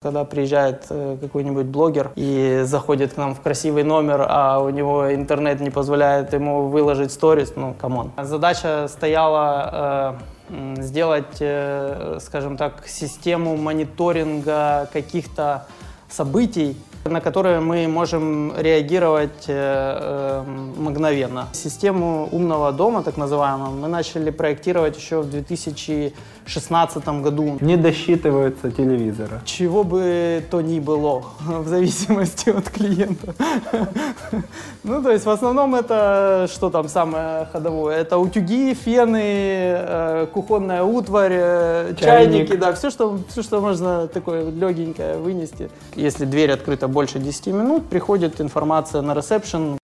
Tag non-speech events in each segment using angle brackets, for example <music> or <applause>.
Когда приезжает э, какой-нибудь блогер и заходит к нам в красивый номер, а у него интернет не позволяет ему выложить сторис, ну, come on. Задача стояла э, сделать, э, скажем так, систему мониторинга каких-то событий, на которые мы можем реагировать э, э, мгновенно. Систему умного дома, так называемую, мы начали проектировать еще в 2016 году. Не досчитываются телевизора. Чего бы то ни было, <laughs> в зависимости от клиента. <laughs> Ну, то есть, в основном это, что там самое ходовое? Это утюги, фены, э, кухонная утварь, э, Чайник. чайники, да, все что, все, что можно такое легенькое вынести. Если дверь открыта больше 10 минут, приходит информация на ресепшн,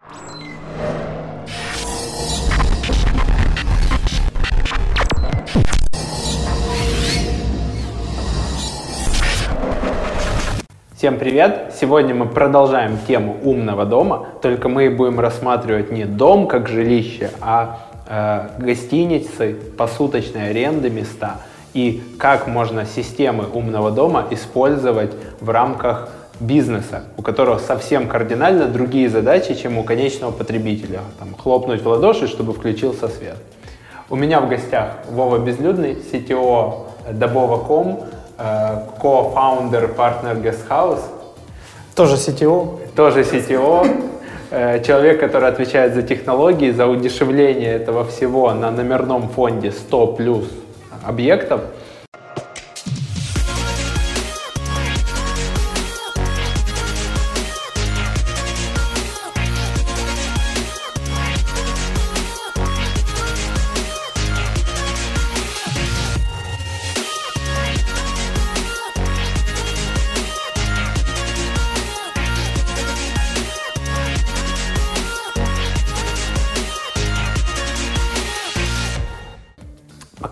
Всем привет! Сегодня мы продолжаем тему умного дома, только мы будем рассматривать не дом как жилище, а э, гостиницы, посуточной аренды места и как можно системы умного дома использовать в рамках бизнеса, у которого совсем кардинально другие задачи, чем у конечного потребителя. Там, хлопнуть в ладоши, чтобы включился свет. У меня в гостях Вова Безлюдный, CTO Добова.com, э, co-founder партнер Guest House, тоже CTO. тоже CTO, э, человек, который отвечает за технологии, за удешевление этого всего на номерном фонде 100 плюс объектов.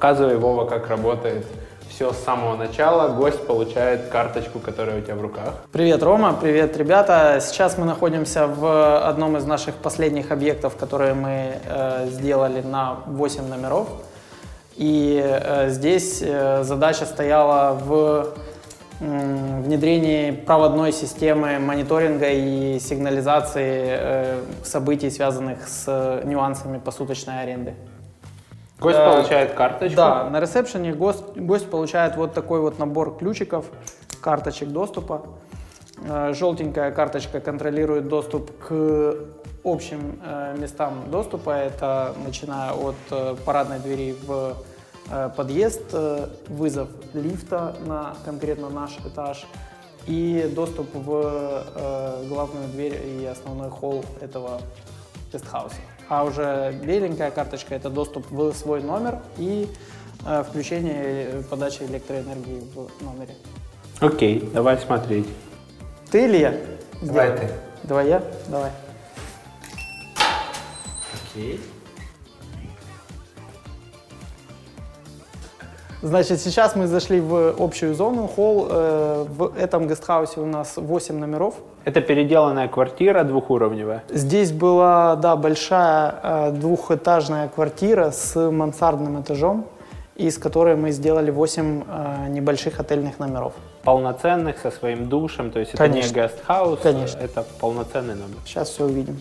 Показывай, Вова, как работает все с самого начала. Гость получает карточку, которая у тебя в руках. Привет, Рома, привет, ребята. Сейчас мы находимся в одном из наших последних объектов, которые мы э, сделали на 8 номеров. И э, здесь э, задача стояла в м, внедрении проводной системы мониторинга и сигнализации э, событий, связанных с нюансами посуточной аренды. Гость Э, получает карточку. Да, на ресепшене гость, гость получает вот такой вот набор ключиков, карточек доступа. Э, Желтенькая карточка контролирует доступ к общим э, местам доступа. Это начиная от э, парадной двери в э, подъезд, э, вызов лифта на конкретно наш этаж и доступ в э, главную дверь и основной холл этого гестхауса. А уже беленькая карточка – это доступ в свой номер и э, включение э, подачи электроэнергии в номере. Окей, давай смотреть. Ты или я? Давай Сделаю? ты. Давай я? Давай. Окей. Значит, сейчас мы зашли в общую зону, холл. Э, в этом гестхаусе у нас 8 номеров. Это переделанная квартира двухуровневая. Здесь была, да, большая э, двухэтажная квартира с мансардным этажом, из которой мы сделали 8 э, небольших отельных номеров. Полноценных, со своим душем, то есть Конечно. это не гестхаус, Конечно. это полноценный номер. Сейчас все увидим.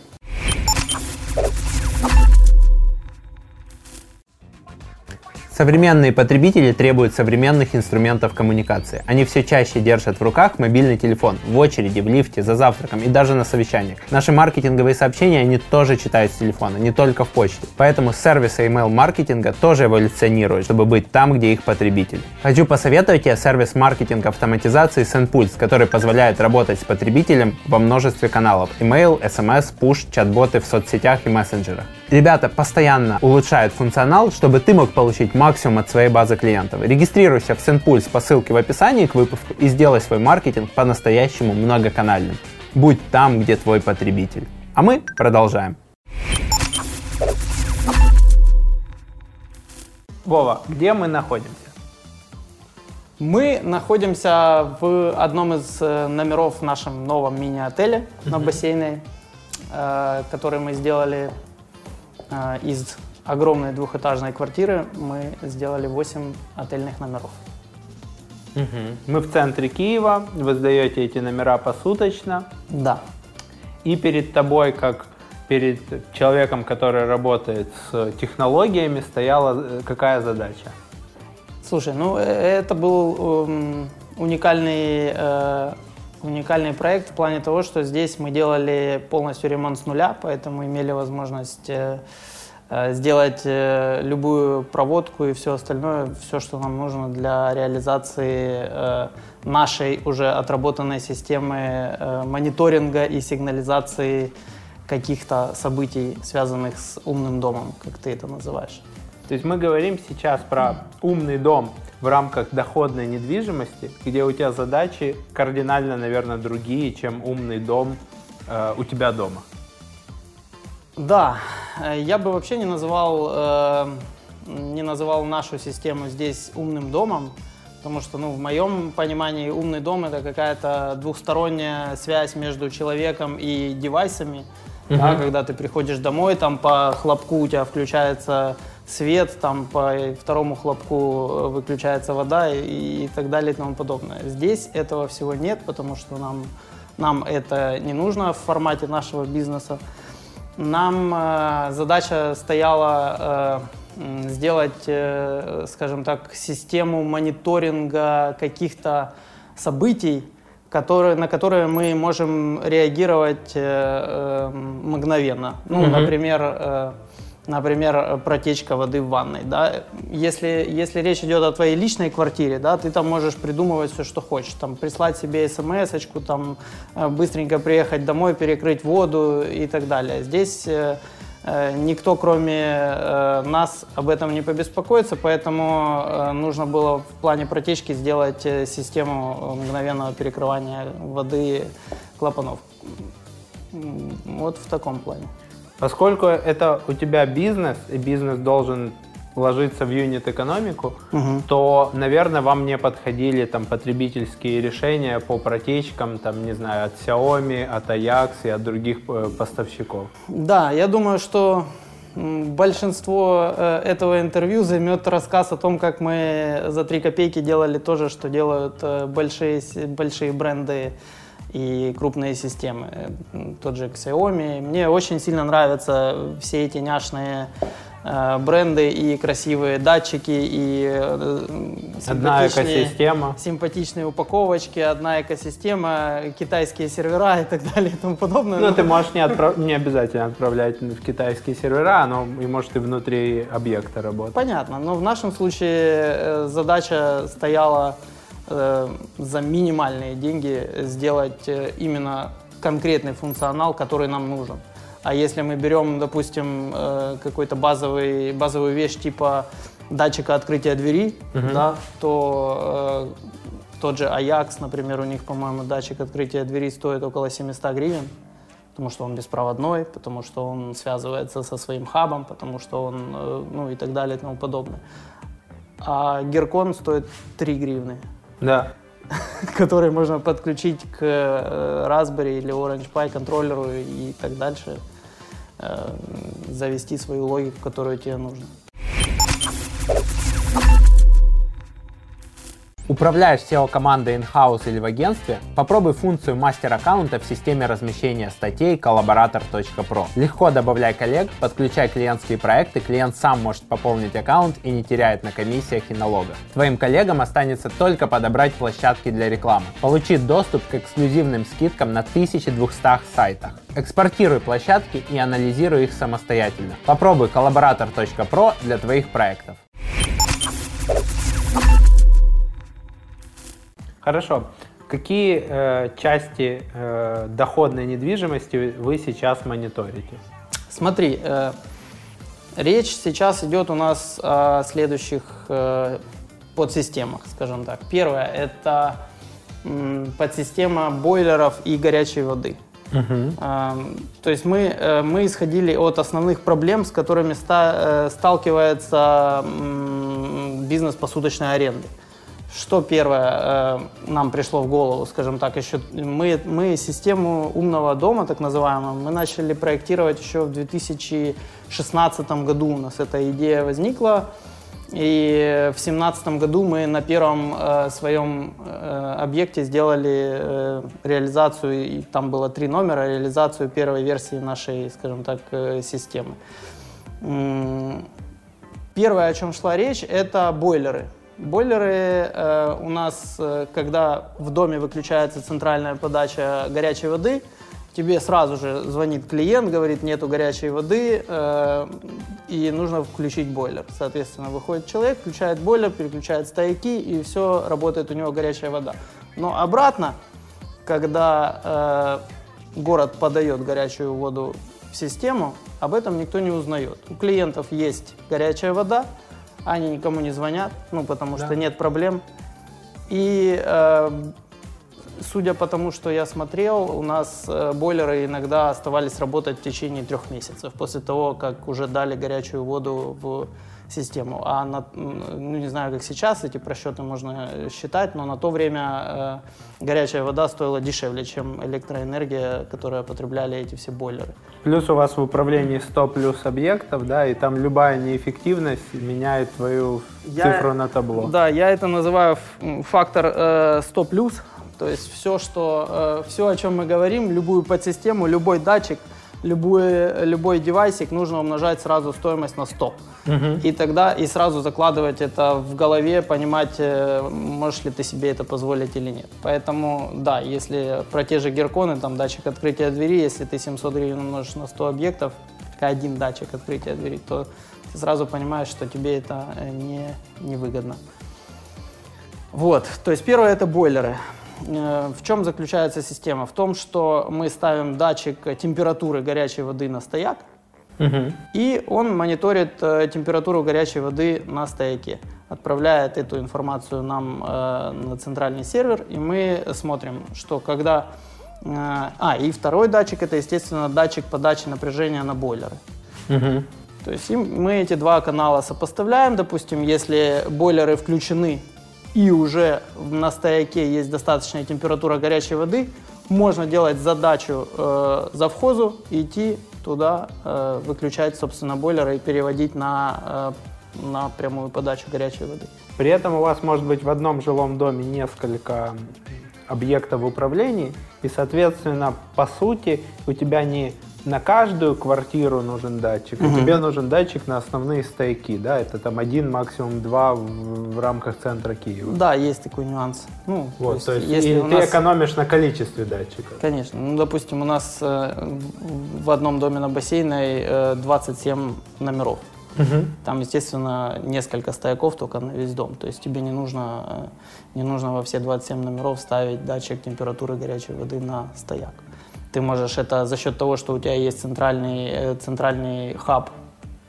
Современные потребители требуют современных инструментов коммуникации. Они все чаще держат в руках мобильный телефон, в очереди, в лифте, за завтраком и даже на совещаниях. Наши маркетинговые сообщения они тоже читают с телефона, не только в почте. Поэтому сервисы email-маркетинга тоже эволюционируют, чтобы быть там, где их потребитель. Хочу посоветовать тебе сервис маркетинга автоматизации SendPulse, который позволяет работать с потребителем во множестве каналов. Email, SMS, push, чат-боты в соцсетях и мессенджерах. Ребята постоянно улучшают функционал, чтобы ты мог получить максимум от своей базы клиентов. Регистрируйся в SendPulse по ссылке в описании к выпуску и сделай свой маркетинг по-настоящему многоканальным. Будь там, где твой потребитель. А мы продолжаем. Вова, где мы находимся? Мы находимся в одном из э, номеров в нашем новом мини-отеле на бассейне, э, который мы сделали из огромной двухэтажной квартиры. Мы сделали 8 отельных номеров. Мы в центре Киева, вы сдаете эти номера посуточно, Да. и перед тобой, как перед человеком, который работает с технологиями, стояла э, какая задача? Слушай, ну э, это был эм, уникальный, э, уникальный проект в плане того, что здесь мы делали полностью ремонт с нуля, поэтому имели возможность э, э, сделать э, любую проводку и все остальное, все, что нам нужно для реализации нашей уже отработанной системы мониторинга и сигнализации каких-то событий, связанных с умным домом, как ты это называешь. То есть мы говорим сейчас про умный дом в рамках доходной недвижимости, где у тебя задачи кардинально, наверное, другие, чем умный дом э, у тебя дома. Да, э, я бы вообще не называл, э, не называл нашу систему здесь умным домом, потому что, ну, в моем понимании умный дом это какая-то двухсторонняя связь между человеком и девайсами. Да, когда ты приходишь домой, там по хлопку у тебя включается свет, там по второму хлопку э, выключается вода и, и так далее и тому подобное. Здесь этого всего нет, потому что нам, нам это не нужно в формате нашего бизнеса. Нам э, задача стояла э, сделать, э, скажем так, систему мониторинга каких-то событий, которые, на которые мы можем реагировать э, э, мгновенно. Ну, Мгм. например, э, например, э, протечка воды в ванной. Да? Если, если речь идет о твоей личной квартире, да, ты там можешь придумывать все, что хочешь. Там, прислать себе смс-очку, там, э, быстренько приехать домой, перекрыть воду и так далее. Здесь э, никто, кроме нас, об этом не побеспокоится, поэтому нужно было в плане протечки сделать систему мгновенного перекрывания воды клапанов. Вот в таком плане. Поскольку это у тебя бизнес, и бизнес должен ложиться в юнит-экономику, то, наверное, вам не подходили там потребительские решения по протечкам, там, не знаю, от Xiaomi, от Ajax и от других э, поставщиков. Да, я думаю, что большинство э, этого интервью займет рассказ о том, как мы за 3 копейки делали то же, что делают э, большие, большие бренды и крупные системы. Э, Тот же Xiaomi. Мне очень сильно нравятся все эти няшные э, бренды и красивые датчики и э, Одна экосистема. симпатичные упаковочки, одна экосистема, китайские сервера и так далее и тому подобное. Ну, ты можешь не, отправ- не обязательно отправлять в китайские сервера, но и может и внутри объекта работать. Понятно, но в нашем случае задача стояла за минимальные деньги сделать э, именно конкретный функционал, который нам нужен. А если мы берем, допустим, э, какой-то базовый, базовую вещь типа датчика открытия двери, да, то э, тот же Ajax, например, у них, по-моему, датчик открытия двери стоит около 700 гривен, потому что он беспроводной, потому что он связывается со своим хабом, потому что он, э, ну и так далее и тому подобное. А Геркон стоит 3 гривны, Да. <laughs> который можно подключить к э, Raspberry или Orange Pi контроллеру и так дальше, э, завести свою логику, которую тебе нужно. Управляешь SEO-командой in-house или в агентстве? Попробуй функцию мастер-аккаунта в системе размещения статей collaborator.pro. Легко добавляй коллег, подключай клиентские проекты, клиент сам может пополнить аккаунт и не теряет на комиссиях и налогах. Твоим коллегам останется только подобрать площадки для рекламы. Получи доступ к эксклюзивным скидкам на 1200 сайтах. Экспортируй площадки и анализируй их самостоятельно. Попробуй collaborator.pro для твоих проектов. Хорошо. Какие э, части э, доходной недвижимости вы сейчас мониторите? Смотри, э, речь сейчас идет у нас о следующих э, подсистемах, скажем так. Первое – это м, подсистема бойлеров и горячей воды. Эм, То есть мы, э, мы исходили от основных проблем, с которыми ста- э, сталкивается м, бизнес посуточной аренды. Что первое э, нам пришло в голову, скажем так, еще мы, мы систему умного дома, так называемую, мы начали проектировать еще в 2016 году. У нас эта идея возникла. И в семнадцатом году мы на первом э, своем э, объекте сделали э, реализацию, и там было три номера, реализацию первой версии нашей, скажем так, э, системы. Первое, о чем шла речь, это бойлеры. Бойлеры э, у нас, э, когда в доме выключается центральная подача горячей воды, тебе сразу же звонит клиент, говорит, нету горячей воды, э, и нужно включить бойлер. Соответственно, выходит человек, включает бойлер, переключает стояки, и все, работает у него горячая вода. Но обратно, когда э, город подает горячую воду в систему, об этом никто не узнает. У клиентов есть горячая вода, они никому не звонят, ну, потому что нет проблем. И э, судя по тому, что я смотрел, у нас э, бойлеры иногда оставались работать в течение трех месяцев после того, как уже дали горячую воду в систему. А на, ну, не знаю, как сейчас эти просчеты можно э, считать, но на то время э, горячая вода стоила дешевле, чем электроэнергия, которую потребляли эти все бойлеры. Плюс у вас в управлении 100 плюс объектов, да, и там любая неэффективность меняет твою Я- цифру на табло. Да, я это называю фактор э, 100 плюс. То есть все, что, все, о чем мы говорим, любую подсистему, любой датчик, любой, любой девайсик нужно умножать сразу стоимость на 100. И тогда и сразу закладывать это в голове, понимать, э, можешь ли ты себе это позволить или нет. Поэтому, да, если про те же герконы, там датчик открытия двери, если ты 700 гривен умножишь на 100 объектов, один датчик открытия двери, то ты сразу понимаешь, что тебе это э, не, невыгодно. Вот, то есть первое это бойлеры. Э, В чем заключается система? В том, что мы ставим датчик температуры горячей воды на стояк, Мгм. и он мониторит э, температуру горячей воды на стояке, отправляет эту информацию нам э, на центральный сервер, и мы смотрим, что когда... а, и второй датчик, это, естественно, датчик подачи напряжения на бойлеры. Мгм. То есть мы эти два канала сопоставляем, допустим, если бойлеры включены и уже на стояке есть достаточная температура горячей воды, можно делать задачу э, завхозу идти туда, э, выключать, собственно, бойлеры и переводить на, э, на прямую подачу горячей воды. При этом у вас может быть в одном жилом доме несколько объектов в управлении, и, соответственно, по сути, у тебя не на каждую квартиру нужен датчик, а тебе нужен датчик на основные стояки, да, это там один, максимум два в, в рамках центра Киева. Да, есть такой нюанс. Ну, Вот, то есть, если и ты нас- экономишь на количестве датчиков. Конечно. Ну, допустим, у нас э, в одном доме на бассейной э, 27 номеров. Там, естественно, несколько стояков только на весь дом. То есть тебе не нужно, э, не нужно во все 27 номеров ставить датчик температуры горячей воды на стояк. Ты можешь это за счет того, что у тебя есть центральный, э, центральный хаб,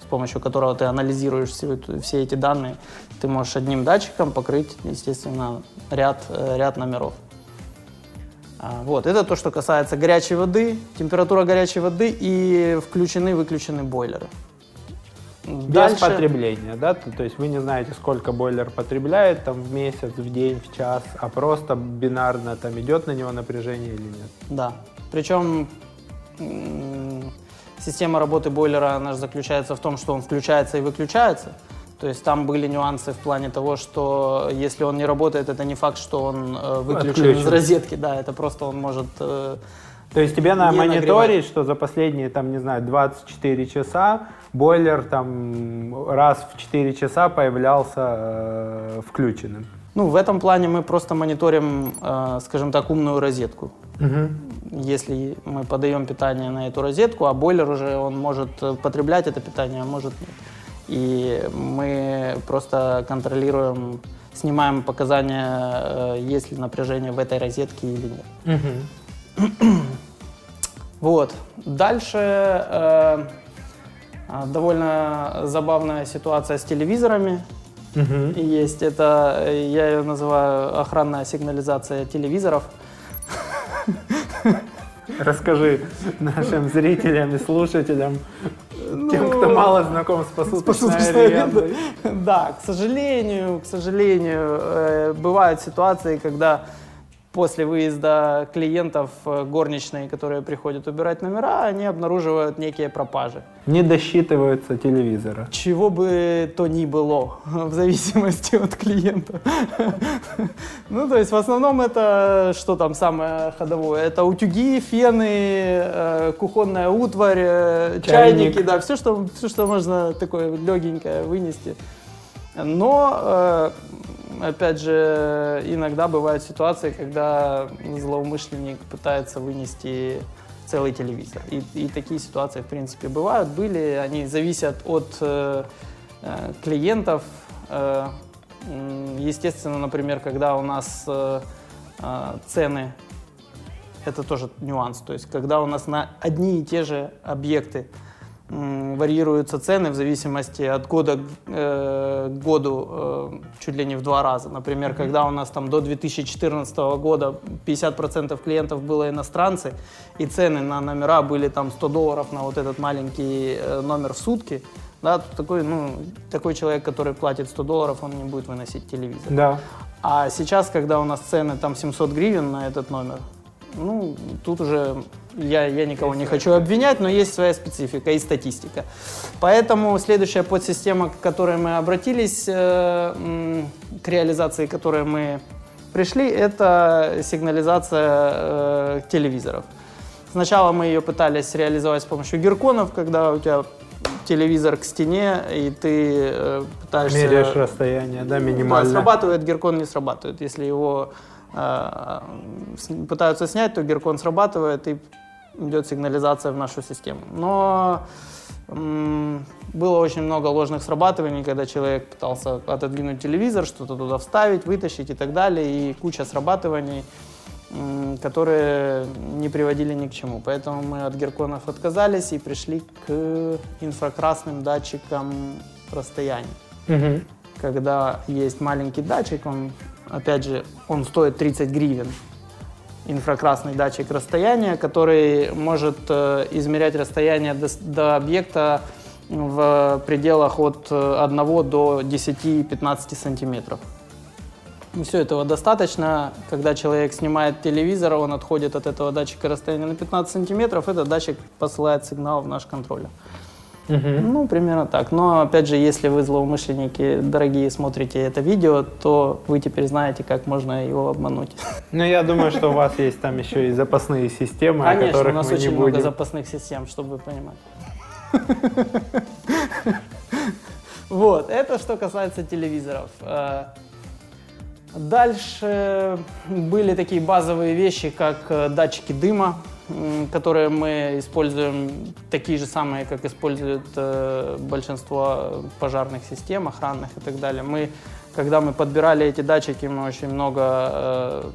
с помощью которого ты анализируешь все, все эти данные, ты можешь одним датчиком покрыть, естественно, ряд, э, ряд номеров. А, Вот, это то, что касается горячей воды, температура горячей воды и включены-выключены бойлеры. Без потребления, да? То есть вы не знаете, сколько бойлер потребляет там в месяц, в день, в час, а просто бинарно там идет на него напряжение или нет. Да. Причем система работы бойлера она же заключается в том, что он включается и выключается. То есть там были нюансы в плане того, что если он не работает, это не факт, что он э, выключен из Отключен. розетки, да, это просто он может э, То есть тебе надо мониторить, нагревать. что за последние, там, не знаю, 24 часа бойлер там раз в 4 часа появлялся э, включенным. Ну, в этом плане мы просто мониторим, э, скажем так, умную розетку. Если мы подаем питание на эту розетку, а бойлер уже он может э, потреблять это питание, а может нет. И мы просто контролируем, снимаем показания, э, есть ли напряжение в этой розетке или нет. <clears throat> Вот. Дальше э, довольно забавная ситуация с телевизорами. Есть это, я ее называю охранная сигнализация телевизоров. <laughs> Расскажи нашим зрителям и слушателям, тем, кто мало знаком с посуточной арендой. Да, к сожалению, к сожалению, э, бывают ситуации, когда после выезда клиентов э, горничные, которые приходят убирать номера, они обнаруживают некие пропажи. Не досчитываются телевизора. Чего бы то ни было, <laughs> в зависимости от клиента. <laughs> Ну, то есть в основном это, что там самое ходовое? Это утюги, фены, э, кухонная утварь, э, чайники, Чайник. да, все что, все, что можно такое легенькое вынести. Но, опять же, иногда бывают ситуации, когда злоумышленник пытается вынести целый телевизор. И, и такие ситуации, в принципе, бывают, были. Они зависят от э, э, клиентов. Э, естественно, например, когда у нас э, э, цены, это тоже нюанс, то есть когда у нас на одни и те же объекты варьируются цены в зависимости от года к э, к году э, чуть ли не в два раза. Например, когда у нас там до 2014 года 50% клиентов было иностранцы, и цены на номера были там 100 долларов на вот этот маленький э, номер в сутки, да, то такой, ну, такой человек, который платит 100 долларов, он не будет выносить телевизор. Да. А сейчас, когда у нас цены там 700 гривен на этот номер, ну, тут уже я, я никого не хочу обвинять, но есть своя специфика и статистика. Поэтому следующая подсистема, к которой мы обратились, э, к реализации которой мы пришли, это сигнализация э, телевизоров. Сначала мы ее пытались реализовать с помощью герконов, когда у тебя телевизор к стене, и ты э, пытаешься... Меряешь расстояние, да, Да, минимально. срабатывает, геркон не срабатывает. Если его пытаются снять, то геркон срабатывает и идет сигнализация в нашу систему. Но было очень много ложных срабатываний, когда человек пытался отодвинуть телевизор, что-то туда вставить, вытащить и так далее, и куча срабатываний, которые не приводили ни к чему. Поэтому мы от герконов отказались и пришли к инфракрасным датчикам расстояния Мгм. когда есть маленький датчик, он, опять же, он стоит 30 гривен. Инфракрасный датчик расстояния, который может э, измерять расстояние до, до объекта в пределах от э, 1 до 10-15 сантиметров. Все этого достаточно. Когда человек снимает телевизор, он отходит от этого датчика расстояния на 15 сантиметров, этот датчик посылает сигнал в наш контроллер. Ну, примерно так. Но, опять же, если вы злоумышленники, дорогие, смотрите это видео, то вы теперь знаете, как можно его обмануть. <laughs> Ну, я думаю, что у вас есть там еще и запасные системы, о Конечно, у которых нас мы не очень много будем. запасных систем, чтобы вы понимали. <laughs> Вот, это что касается телевизоров. Э, Дальше были такие базовые вещи, как э, датчики дыма, которые мы используем, такие же самые, как используют э, большинство пожарных систем, охранных и так далее. Мы, когда мы подбирали эти датчики, мы очень много э,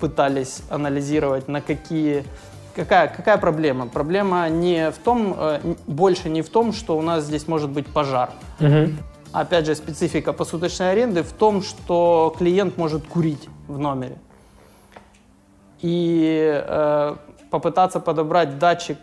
пытались анализировать, на какие Какая, какая проблема? Проблема не в том, э, больше не в том, что у нас здесь может быть пожар. Мгм. Опять же, специфика посуточной аренды в том, что клиент может курить в номере. И э, попытаться подобрать датчик,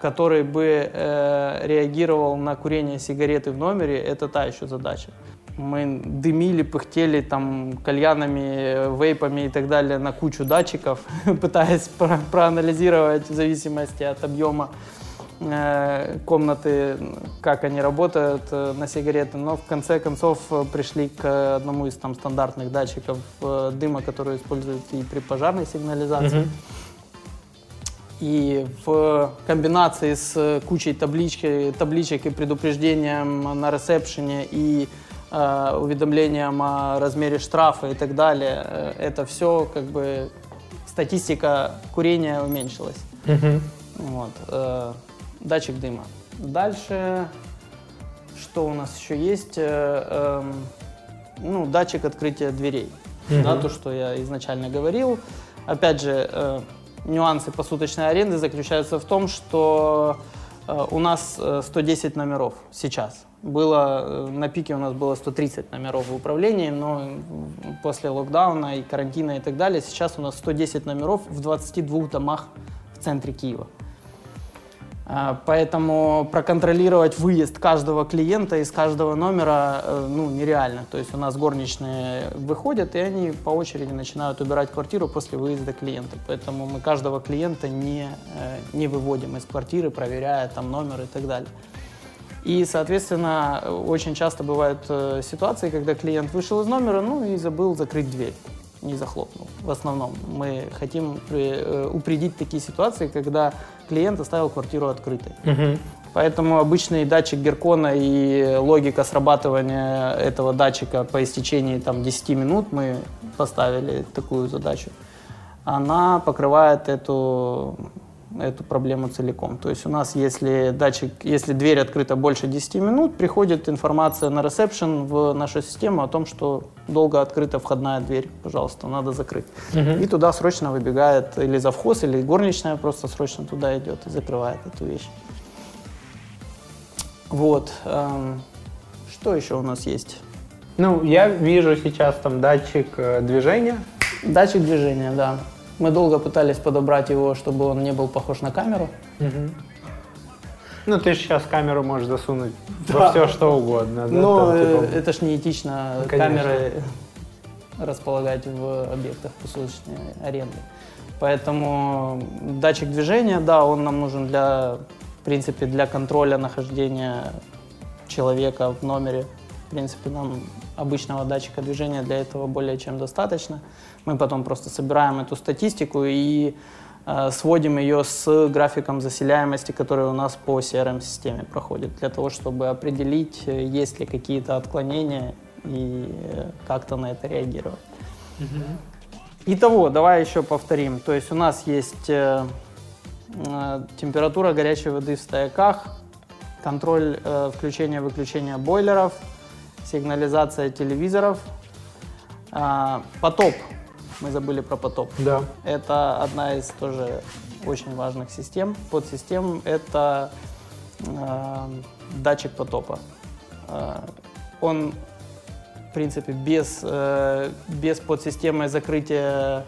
который бы э, реагировал на курение сигареты в номере, это та еще задача. Мы дымили, пыхтели там кальянами, вейпами и так далее на кучу датчиков, <laughs> пытаясь про- проанализировать в зависимости от объема комнаты, как они работают э, на сигареты, но в конце концов э, пришли к одному из там стандартных датчиков э, дыма, который используют и при пожарной сигнализации. И в комбинации с кучей таблички, табличек и предупреждением на ресепшене и э, уведомлением о размере штрафа и так далее, э, это все как бы статистика курения уменьшилась. Мгм. Вот, э, датчик дыма. Дальше, что у нас еще есть? Э, эм, ну, датчик открытия дверей. Да, то, что я изначально говорил. Опять же, э, нюансы посуточной аренды заключаются в том, что э, у нас э, 110 номеров сейчас. Было, э, на пике у нас было 130 номеров в управлении, но после локдауна и карантина и так далее, сейчас у нас 110 номеров в 22 домах в центре Киева. А, Поэтому проконтролировать выезд каждого клиента из каждого номера э, ну, нереально. То есть у нас горничные выходят, и они по очереди начинают убирать квартиру после выезда клиента. Поэтому мы каждого клиента не, э, не выводим из квартиры, проверяя там номер и так далее. И, соответственно, очень часто бывают э, ситуации, когда клиент вышел из номера, ну и забыл закрыть дверь, не захлопнул. В основном мы хотим при- э, упредить такие ситуации, когда клиент оставил квартиру открытой. Поэтому обычный датчик Геркона и логика срабатывания этого датчика по истечении там, 10 минут, мы поставили такую задачу, она покрывает эту, эту проблему целиком. То есть у нас, если датчик, если дверь открыта больше 10 минут, приходит информация на ресепшн в нашу систему о том, что долго открыта входная дверь, пожалуйста, надо закрыть. И туда срочно выбегает или завхоз, или горничная просто срочно туда идет и закрывает эту вещь. Вот. эм, Что еще у нас есть? Ну, я вижу сейчас там датчик э, движения. Датчик движения, да. Мы долго пытались подобрать его, чтобы он не был похож на камеру. Ну, ты же сейчас камеру можешь засунуть во все, что угодно. да, Но там, э, типа, это ж неэтично Ну, конечно. камеры располагать в объектах посуточной аренды. Поэтому датчик движения, да, он нам нужен для, в принципе, для контроля нахождения человека в номере. В принципе, нам обычного датчика движения для этого более чем достаточно. Мы потом просто собираем эту статистику и э, сводим ее с графиком заселяемости, который у нас по CRM-системе проходит, для того, чтобы определить, э, есть ли какие-то отклонения и э, как-то на это реагировать. Итого, давай еще повторим. То есть у нас есть э, э, температура горячей воды в стояках, контроль э, включения-выключения бойлеров, сигнализация телевизоров, а, потоп. Мы забыли про потоп. Да. Это одна из тоже очень важных систем. Подсистем это э, датчик потопа. Э, он, в принципе, без, э, без подсистемы закрытия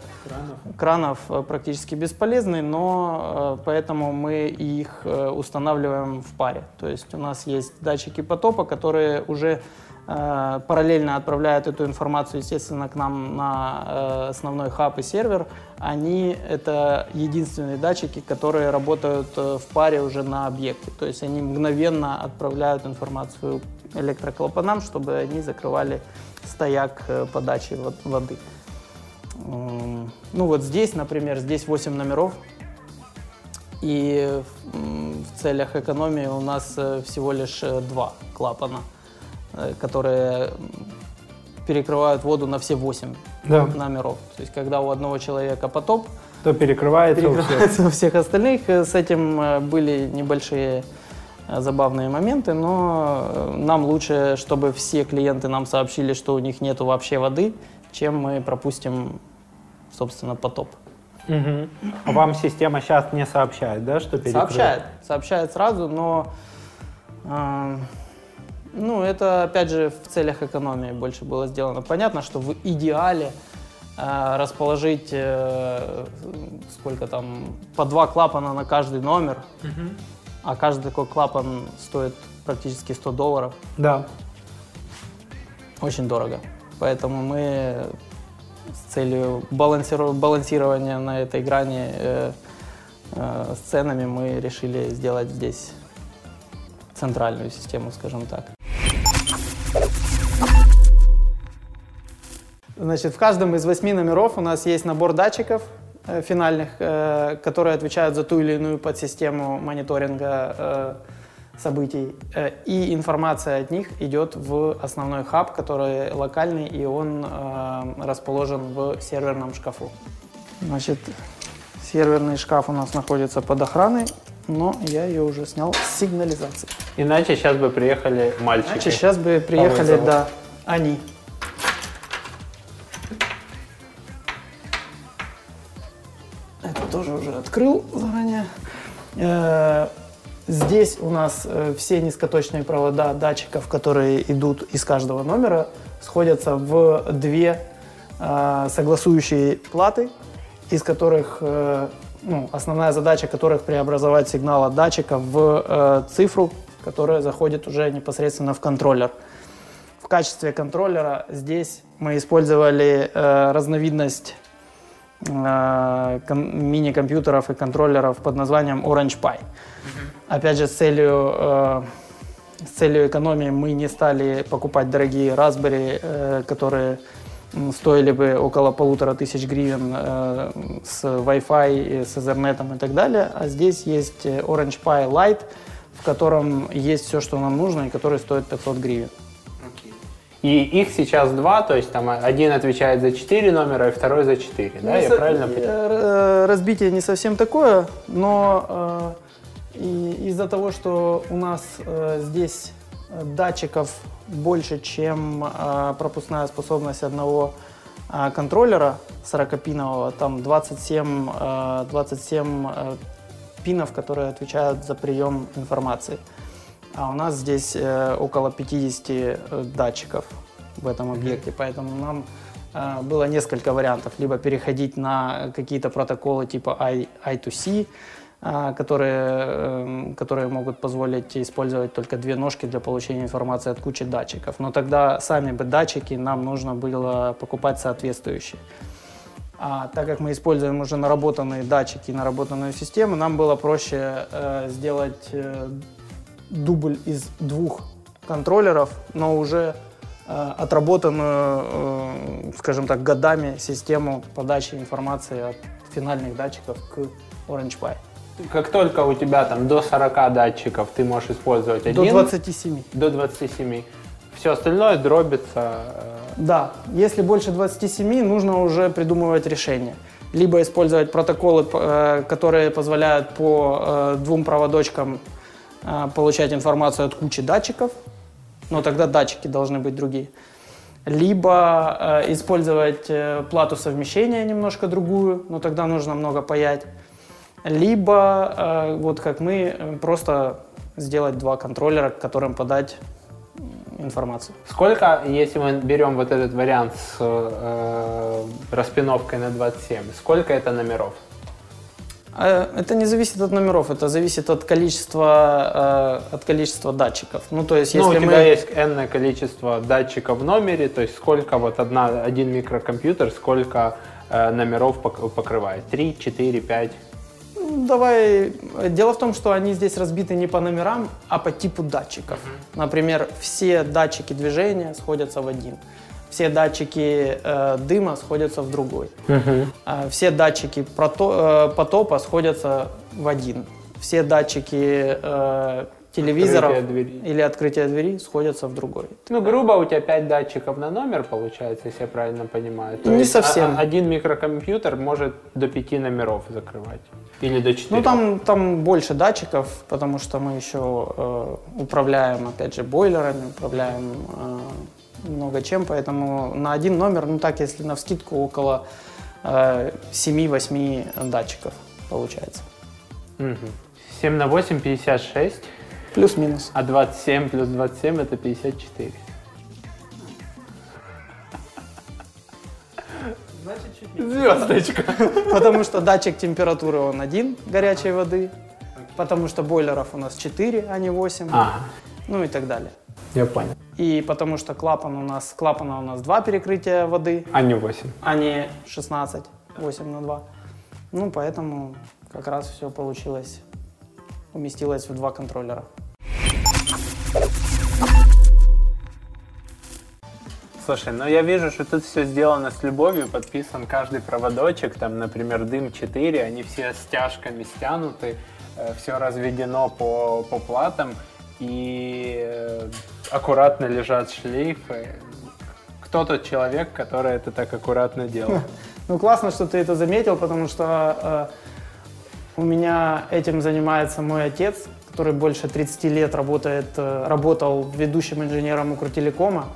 кранов э, практически бесполезный, но э, поэтому мы их э, устанавливаем в паре. То есть у нас есть датчики потопа, которые уже параллельно отправляют эту информацию, естественно, к нам на э, основной хаб и сервер. Они — это единственные датчики, которые работают э, в паре уже на объекте. То есть они мгновенно отправляют информацию электроклапанам, чтобы они закрывали стояк э, подачи вод- воды. Ну вот здесь, например, здесь 8 номеров. И в целях экономии у нас э, всего лишь э, два клапана, э, которые м, перекрывают воду на все 8 Да. номеров. То есть когда у одного человека потоп, То перекрывается у всех. перекрывается у всех остальных. Э, С этим э, были небольшие э, забавные моменты, но э, нам лучше, чтобы все клиенты нам сообщили, что у них нету вообще воды, чем мы пропустим, собственно, потоп. Мгм. А вам система сейчас не сообщает, да, что перекрыто? Сообщает, сообщает сразу, но э, ну, это опять же в целях экономии больше было сделано. Понятно, что в идеале э, расположить э, сколько там по два клапана на каждый номер, а каждый такой клапан стоит практически 100 долларов. Да. Очень дорого. Поэтому мы с целью балансирования на этой грани э, э, с ценами мы решили сделать здесь центральную систему, скажем так. Значит, в каждом из восьми номеров у нас есть набор датчиков э, финальных, э, которые отвечают за ту или иную подсистему мониторинга э, событий. Э, и информация от них идет в основной хаб, который локальный, и он э, расположен в серверном шкафу. Значит, серверный шкаф у нас находится под охраной, но я ее уже снял с сигнализацией. Иначе сейчас бы приехали мальчики. Значит, сейчас бы приехали, да, они. Открыл заранее. Э, Здесь у нас э, все низкоточные провода датчиков, которые идут из каждого номера, сходятся в две э, согласующие платы, из которых ну, основная задача которых преобразовать сигнал от датчика в цифру, которая заходит уже непосредственно в контроллер. В качестве контроллера здесь мы использовали разновидность мини-компьютеров и контроллеров под названием Orange Pi. Опять же, с целью, э, с целью экономии мы не стали покупать дорогие Raspberry, э, которые стоили бы около полутора тысяч гривен э, с Wi-Fi, с Ethernet и так далее. А здесь есть Orange Pi Lite, в котором есть все, что нам нужно, и который стоит 500 гривен. И их сейчас два, то есть там один отвечает за четыре номера, и второй за четыре, да? Ну, Я со- правильно понимаю? Э, разбитие не совсем такое, но э, из-за того, что у нас э, здесь датчиков больше, чем э, пропускная способность одного э, контроллера 40-пинового, там 27, э, 27 э, пинов, которые отвечают за прием информации. А у нас здесь э, около 50 э, датчиков в этом объекте, поэтому нам э, было несколько вариантов. Либо переходить на какие-то протоколы типа I, I2C, которые, которые могут позволить использовать только две ножки для получения информации от кучи датчиков. Но тогда сами бы датчики нам нужно было покупать соответствующие. А так как мы используем уже наработанные датчики и наработанную систему, нам было проще э, сделать э, дубль из двух контроллеров, но уже э, отработанную, э, скажем так, годами систему подачи информации от финальных датчиков к Orange Pi. Как только у тебя там до 40 датчиков, ты можешь использовать один. До 27. До 27. Все остальное дробится. Э, да, если больше 27, нужно уже придумывать решение. Либо использовать протоколы, э, которые позволяют по двум проводочкам получать информацию от кучи датчиков, но тогда датчики должны быть другие. Либо э, использовать э, плату совмещения немножко другую, но тогда нужно много паять. Либо, э, вот как мы, просто сделать два контроллера, к которым подать информацию. Сколько, если мы берем вот этот вариант с э, распиновкой на 27, сколько это номеров? А, это не зависит от номеров, это зависит от количества, э, от количества датчиков. Ну, то есть, если ну, у тебя мы... есть n количество датчиков в номере, то есть сколько вот одна, один микрокомпьютер, сколько э, номеров покрывает? Три, четыре, пять? Давай. Дело в том, что они здесь разбиты не по номерам, а по типу датчиков. Например, все датчики движения сходятся в один все датчики э, дыма сходятся в другой. Угу. Э, все датчики прото, э, потопа сходятся в один. Все датчики э, телевизоров открытие или открытия двери сходятся в другой. Ну, грубо у тебя 5 датчиков на номер получается, если я правильно понимаю. То Не совсем. один микрокомпьютер может до 5 номеров закрывать. Или до 4. Ну, там, там больше датчиков, потому что мы еще э, управляем, опять же, бойлерами, управляем э, много чем, поэтому на один номер, ну так, если на вскидку, около э, 7-8 датчиков получается. Угу. 7 на 8 – 56. Плюс-минус. А 27 плюс 27 – это 54. Значит, чуть Звездочка. Потому что датчик температуры он один, горячей воды. Потому что бойлеров у нас 4, а не 8. Ага. Ну и так далее. Я понял. И потому что клапан у нас, клапана у нас два перекрытия воды. А не 8. А не 16, 8 на 2. Ну, поэтому как раз все получилось, уместилось в два контроллера. Слушай, ну я вижу, что тут все сделано с любовью, подписан каждый проводочек, там, например, дым 4, они все стяжками стянуты, э, все разведено по, по платам и э, аккуратно лежат шлейфы. Кто тот человек, который это так аккуратно делал? <laughs> Ну, классно, что ты это заметил, потому что э, у меня этим занимается мой отец, который больше 30 лет работает, э, работал ведущим инженером Укртелекома,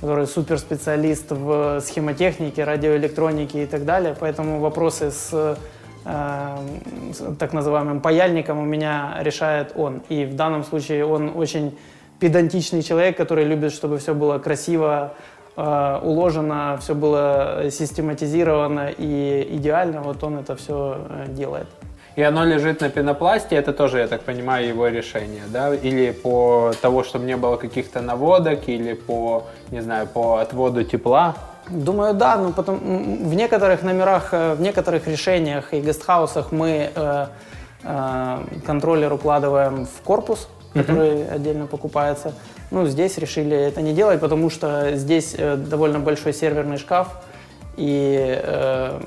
который суперспециалист в схемотехнике, радиоэлектронике и так далее. Поэтому вопросы с так называемым паяльником у меня решает он. И в данном случае он очень педантичный человек, который любит, чтобы все было красиво э, уложено, все было систематизировано и идеально. Вот он это все э, делает. И оно лежит на пенопласте, это тоже, я так понимаю, его решение, да? Или по того, чтобы не было каких-то наводок, или по, не знаю, по отводу тепла. Думаю, да, но потом м, в некоторых номерах, э, в некоторых решениях и гестхаусах мы э, э, контроллер укладываем в корпус, который отдельно покупается. Ну, здесь решили это не делать, потому что здесь э, довольно большой серверный шкаф, и э,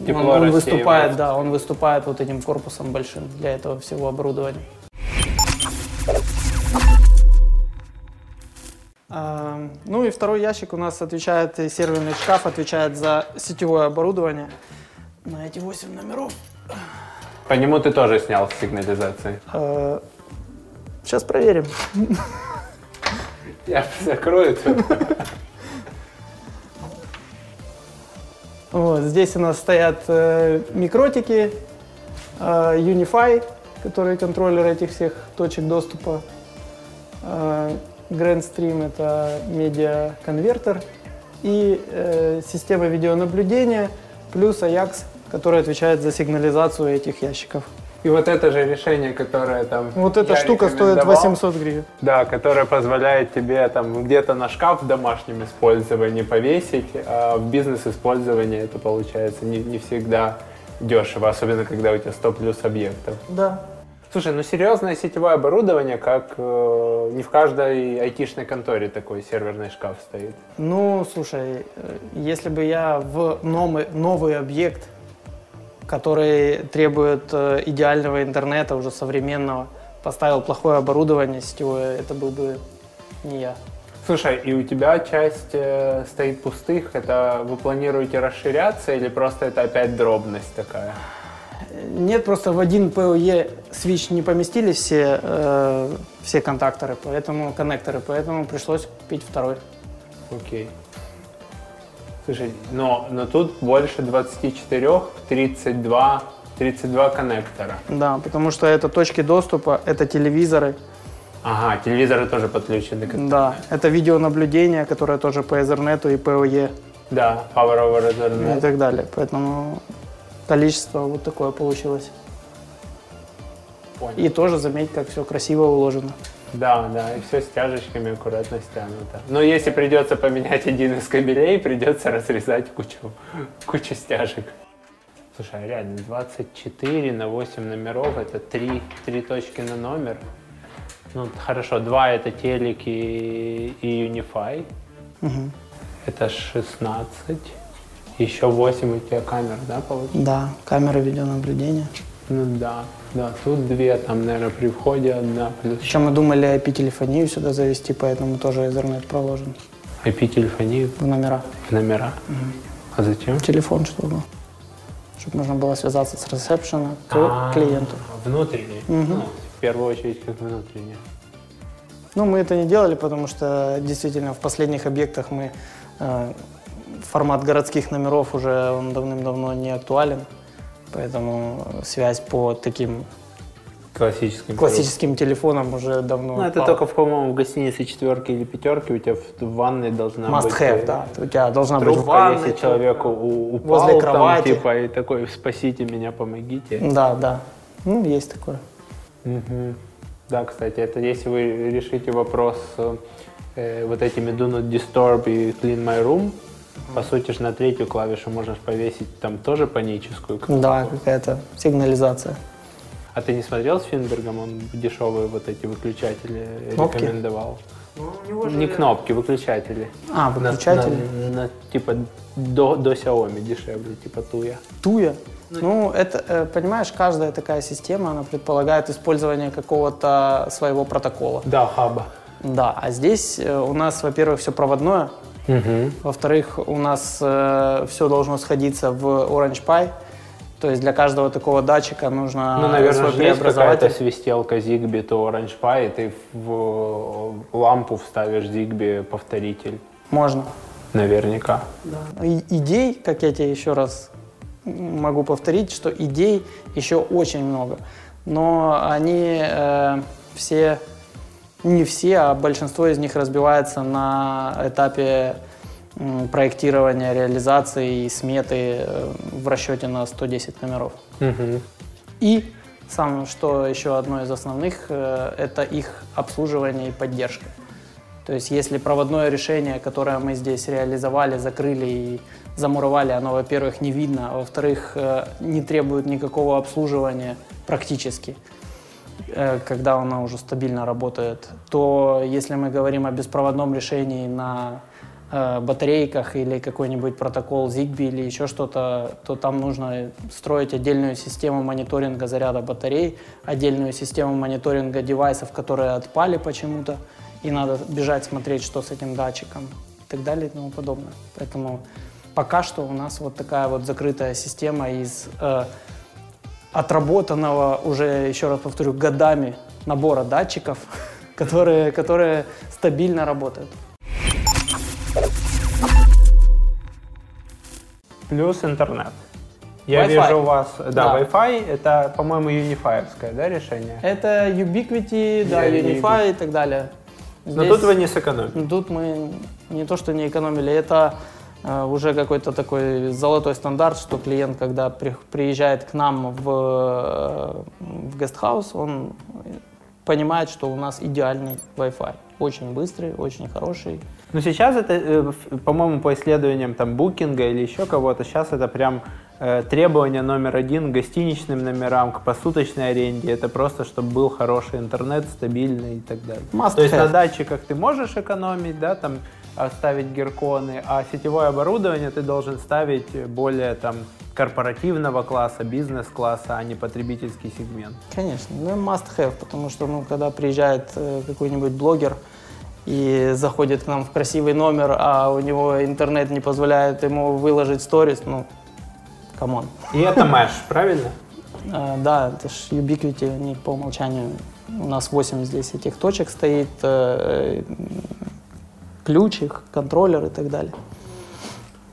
он, Тепло он выступает, да, он выступает вот этим корпусом большим для этого всего оборудования. Ну и второй ящик у нас отвечает, и серверный шкаф отвечает за сетевое оборудование на эти 8 номеров. По нему ты тоже снял сигнализации. Сейчас проверим. Я закрою тут. Вот, здесь у нас стоят э, микротики, э, Unify, который контроллер этих всех точек доступа. Э, GrandStream — это медиа-конвертер. И э, система видеонаблюдения плюс AJAX, который отвечает за сигнализацию этих ящиков. И вот это же решение, которое там... Вот эта штука стоит рекомендовал. 800 гривен. Да, которая позволяет тебе там где-то на шкаф в домашнем использовании повесить, а в бизнес-использовании это получается не, не всегда дешево, особенно когда у тебя 100 плюс объектов. Да. Слушай, ну серьезное сетевое оборудование, как э, не в каждой айтишной конторе такой серверный шкаф стоит. Ну, слушай, э, если бы я в новый, новый объект, который требует э, идеального интернета, уже современного, поставил плохое оборудование сетевое, это был бы не я. Слушай, и у тебя часть э, стоит пустых, это вы планируете расширяться или просто это опять дробность такая? Нет, просто в один PoE свич не поместились все, э, все контакторы, поэтому коннекторы, поэтому пришлось купить второй. Окей. Слушай, но, но тут больше 24, 32, 32 коннектора. Да, потому что это точки доступа, это телевизоры, Ага, телевизоры тоже подключены. к- да, это видеонаблюдение, которое тоже по Ethernet и PoE Да, Power over и Ethernet. так далее. Поэтому количество вот такое получилось. Понял. И тоже заметь, как все красиво уложено. Да, да, и все с тяжечками аккуратно стянуто. Но если придется поменять один из кабелей, придется разрезать кучу, кучу стяжек. Слушай, а реально 24 на 8 номеров, это 3, 3 точки на номер. Ну, хорошо, 2 это телек и, Unify. Это 16. Еще 8 у тебя камер, да, получается? Да, камеры видеонаблюдения. Ну да, да, тут две, там, наверное, при входе одна, плюс Еще мы думали IP-телефонию сюда завести, поэтому тоже Ethernet проложен IP-телефонию в номера. в номера. А зачем? Телефон, чтобы, чтобы можно было связаться с ресепшена к А, клиенту. Внутренний. Ну, в первую очередь, как внутренний. Ну, мы это не делали, потому что действительно в последних объектах мы э, формат городских номеров уже он давным-давно не актуален, поэтому связь по таким Классическим. классическим телефонам уже давно. Ну, это только, в, по-моему, в гостинице четверки или пятерки у тебя в, в ванной должна must быть... have, э, да. У тебя должна быть Трубка, ванна. если человеку у- упал, возле там, кровати. типа, и такой, спасите меня, помогите. Да, да. Ну, есть такое. Мгм. Да, кстати, это если вы решите вопрос э, вот этими Do Not Disturb и Clean My Room, по сути же на третью клавишу можно повесить там тоже паническую. Да, какая-то сигнализация. А ты не смотрел с Финбергом? Он дешевые вот эти выключатели Кнопки? рекомендовал. Не кнопки, выключатели. А, На- выключатели. на- на, типа до, до Xiaomi дешевле, типа Туя. Туя. Ну, это, э, понимаешь, каждая такая система, она предполагает использование какого-то своего протокола. Да, хаба. Да, а здесь э, у нас, во-первых, все проводное, во-вторых, у нас все должно сходиться в Orange Pi, то есть для каждого такого датчика нужно Ну, наверное, свой же есть какая-то свистелка Zigbee, то Orange Pi, и ты в лампу вставишь Zigbee повторитель. Можно. Наверняка. И- идей, как я тебе еще раз могу повторить, что идей еще очень много. Но они э, все, не все, а большинство из них разбивается на этапе проектирования, реализации и сметы э, в расчете на 110 номеров. Мгм. И сам, что еще одно из основных, э, это их обслуживание и поддержка. То есть если проводное решение, которое мы здесь реализовали, закрыли и замуровали, оно, во-первых, не видно, а во-вторых, э, не требует никакого обслуживания практически, когда оно уже стабильно работает, то если мы говорим о беспроводном решении на э, батарейках или какой-нибудь протокол ZigBee или еще что-то, то там нужно строить отдельную систему мониторинга заряда батарей, отдельную систему мониторинга девайсов, которые отпали почему-то, и надо бежать смотреть, что с этим датчиком и так далее и тому подобное. Поэтому пока что у нас вот такая вот закрытая система из э, отработанного уже, еще раз повторю, годами набора датчиков, <laughs> которые, которые стабильно работают. Плюс интернет. Я Wi-Fi. вижу у вас, да, Да. Wi-Fi, это, по-моему, юнифаевское, да, решение? Это Ubiquiti, да, Я- Unify и так далее. Но Здесь- тут вы не сэкономите. Тут мы не то, что не экономили, это уже какой-то такой золотой стандарт, что клиент, когда при- приезжает к нам в, э, в гестхаус, он понимает, что у нас идеальный Wi-Fi. Очень быстрый, очень хороший. Но сейчас это, э, по-моему, по исследованиям там букинга или еще кого-то, сейчас это прям э, требование номер один к гостиничным номерам, к посуточной аренде. Это просто, чтобы был хороший интернет, стабильный и так далее. Must То есть на have. датчиках ты можешь экономить, да, там оставить герконы, а сетевое оборудование ты должен ставить более там корпоративного класса, бизнес-класса, а не потребительский сегмент. Конечно, ну must have, потому что ну, когда приезжает э, какой-нибудь блогер и заходит к нам в красивый номер, а у него интернет не позволяет ему выложить сторис, ну, come on. И это Mesh, правильно? А, Да, это ж Ubiquiti, они по умолчанию. У нас 8 здесь этих точек стоит, э, ключ их, контроллер и так далее.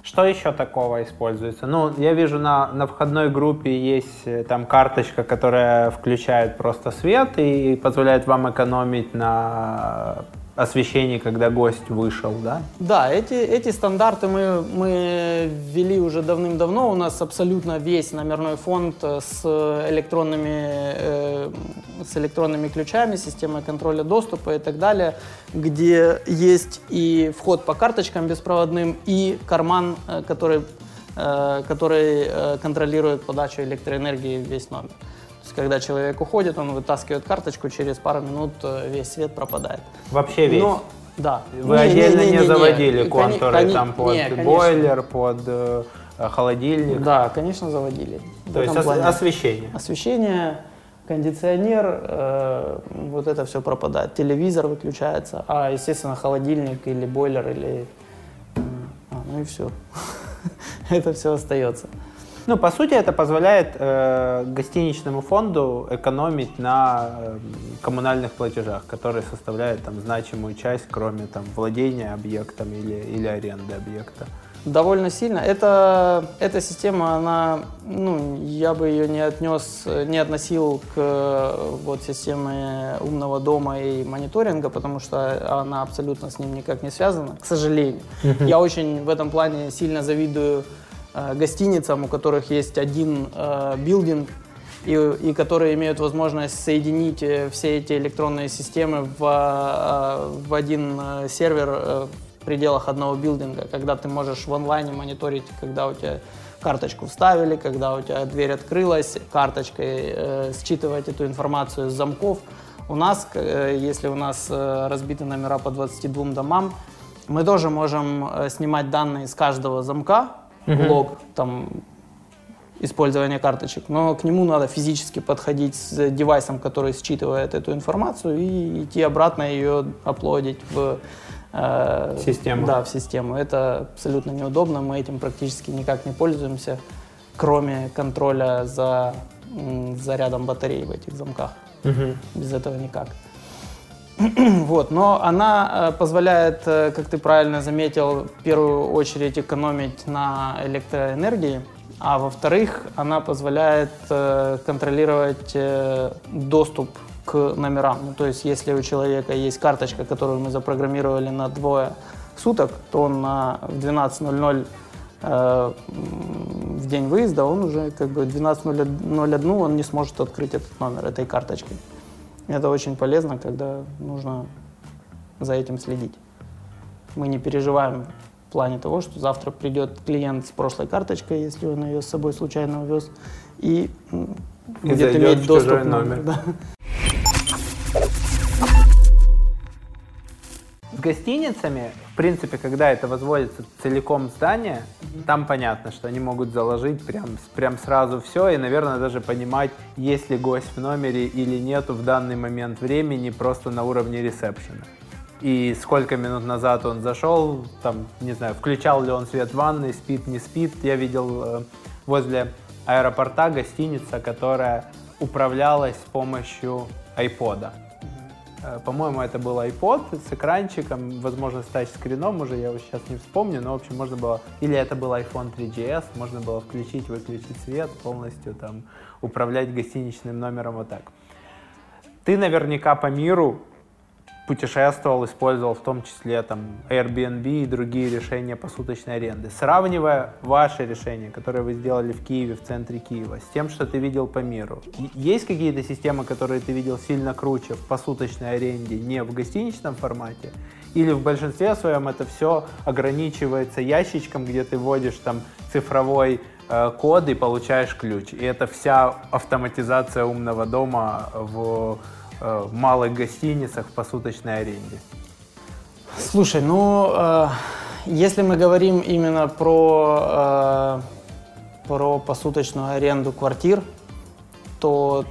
Что еще такого используется? Ну, я вижу на, на входной группе есть э, там карточка, которая включает просто свет и позволяет вам экономить на освещении, когда гость вышел, да? Да, эти, эти стандарты мы, мы ввели уже давным-давно. У нас абсолютно весь номерной фонд э, с электронными, э, с электронными ключами, системой контроля доступа и так далее, где есть и вход по карточкам беспроводным, и карман, э, который, э, который э, контролирует подачу электроэнергии в весь номер. Есть, когда человек уходит, он вытаскивает карточку, через пару минут э, весь свет пропадает. Вообще весь. Но, да. Вы Не, не, отдельно не, не, не, не. заводили Кони- контуры кони- там под не, конечно. бойлер, под э, холодильник? Да, конечно, заводили. То есть ос- плане. освещение. Освещение, кондиционер, э, вот это все пропадает. Телевизор выключается, а, естественно, холодильник или бойлер, или... А, ну и все. <laughs> Это все остается. Ну, по сути, это позволяет э, гостиничному фонду экономить на э, коммунальных платежах, которые составляют там значимую часть, кроме там владения объектом или, или аренды объекта. Довольно сильно. Это, эта система, она, ну, я бы ее не отнес, не относил к э, вот, системе умного дома и мониторинга, потому что она абсолютно с ним никак не связана, к сожалению. Я очень в этом плане сильно завидую гостиницам, у которых есть один э, билдинг, и, и которые имеют возможность соединить э, все эти электронные системы в, э, в один э, сервер э, в пределах одного билдинга, когда ты можешь в онлайне мониторить, когда у тебя карточку вставили, когда у тебя дверь открылась, карточкой э, считывать эту информацию с замков. У нас, э, если у нас э, разбиты номера по 22 домам, мы тоже можем э, снимать данные с каждого замка, лог, там, использования карточек, но к нему надо физически подходить с девайсом, который считывает эту информацию, и идти обратно ее оплодить в э, Систему. Да, в систему. Это абсолютно неудобно, мы этим практически никак не пользуемся, кроме контроля за зарядом батарей в этих замках. Без этого никак. <clears throat> Вот, но она э, позволяет, э, как ты правильно заметил, в первую очередь экономить на электроэнергии, а во-вторых, она позволяет э, контролировать доступ к номерам. Ну, то есть, если у человека есть карточка, которую мы запрограммировали на двое суток, то он на, в 12.00 э, в день выезда, он уже как бы 12.01 он не сможет открыть этот номер этой карточки. Это очень полезно, когда нужно за этим следить. Мы не переживаем в плане того, что завтра придет клиент с прошлой карточкой, если он ее с собой случайно увез, и, И будет иметь доступ к номер. <laughs> Да. С гостиницами, в принципе, когда это возводится целиком здание, там понятно, что они могут заложить прям, прям сразу все и, наверное, даже понимать, есть ли гость в номере или нету в данный момент времени просто на уровне ресепшена. И сколько минут назад он зашел, там, не знаю, включал ли он свет в ванной, спит, не спит. Я видел э, возле аэропорта гостиница, которая управлялась с помощью айпода. Э, По-моему, это был iPod с экранчиком, возможно, с тачскрином, уже я его сейчас не вспомню, но, в общем, можно было... Или это был iPhone 3GS, можно было включить, выключить свет, полностью там управлять гостиничным номером вот так. Ты наверняка по миру путешествовал, использовал в том числе там Airbnb и другие решения посуточной аренды. Сравнивая ваши решения, которые вы сделали в Киеве, в центре Киева, с тем, что ты видел по миру, есть какие-то системы, которые ты видел сильно круче в посуточной аренде, не в гостиничном формате? Или в большинстве своем это все ограничивается ящичком, где ты вводишь там цифровой э, код и получаешь ключ. И это вся автоматизация умного дома в э, малых гостиницах в посуточной аренде. Слушай, ну, э, если мы говорим именно про, э, про посуточную аренду квартир, то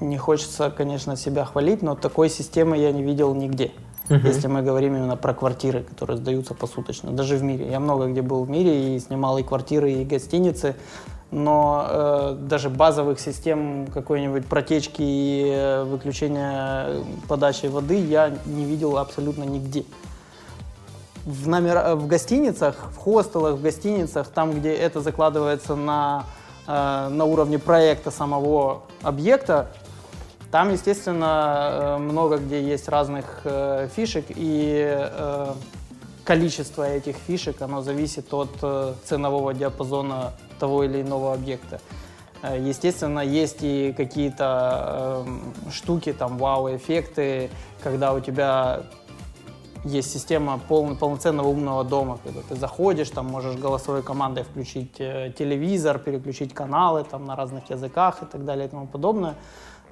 не хочется, конечно, себя хвалить, но такой системы я не видел нигде. Если мы говорим именно про квартиры, которые сдаются посуточно, даже в мире. Я много где был в мире и снимал и квартиры, и гостиницы, но э, даже базовых систем какой-нибудь протечки и э, выключения э, подачи воды я не видел абсолютно нигде. В, номер, в гостиницах, в хостелах, в гостиницах, там, где это закладывается на, э, на уровне проекта самого объекта, там, естественно, э, много где есть разных э, фишек, и э, количество этих фишек, оно зависит от э, ценового диапазона того или иного объекта. Э, Естественно, есть и какие-то э, штуки, там, вау-эффекты, когда у тебя есть система пол- полноценного умного дома, когда ты заходишь, там можешь голосовой командой включить э, телевизор, переключить каналы там на разных языках и так далее и тому подобное.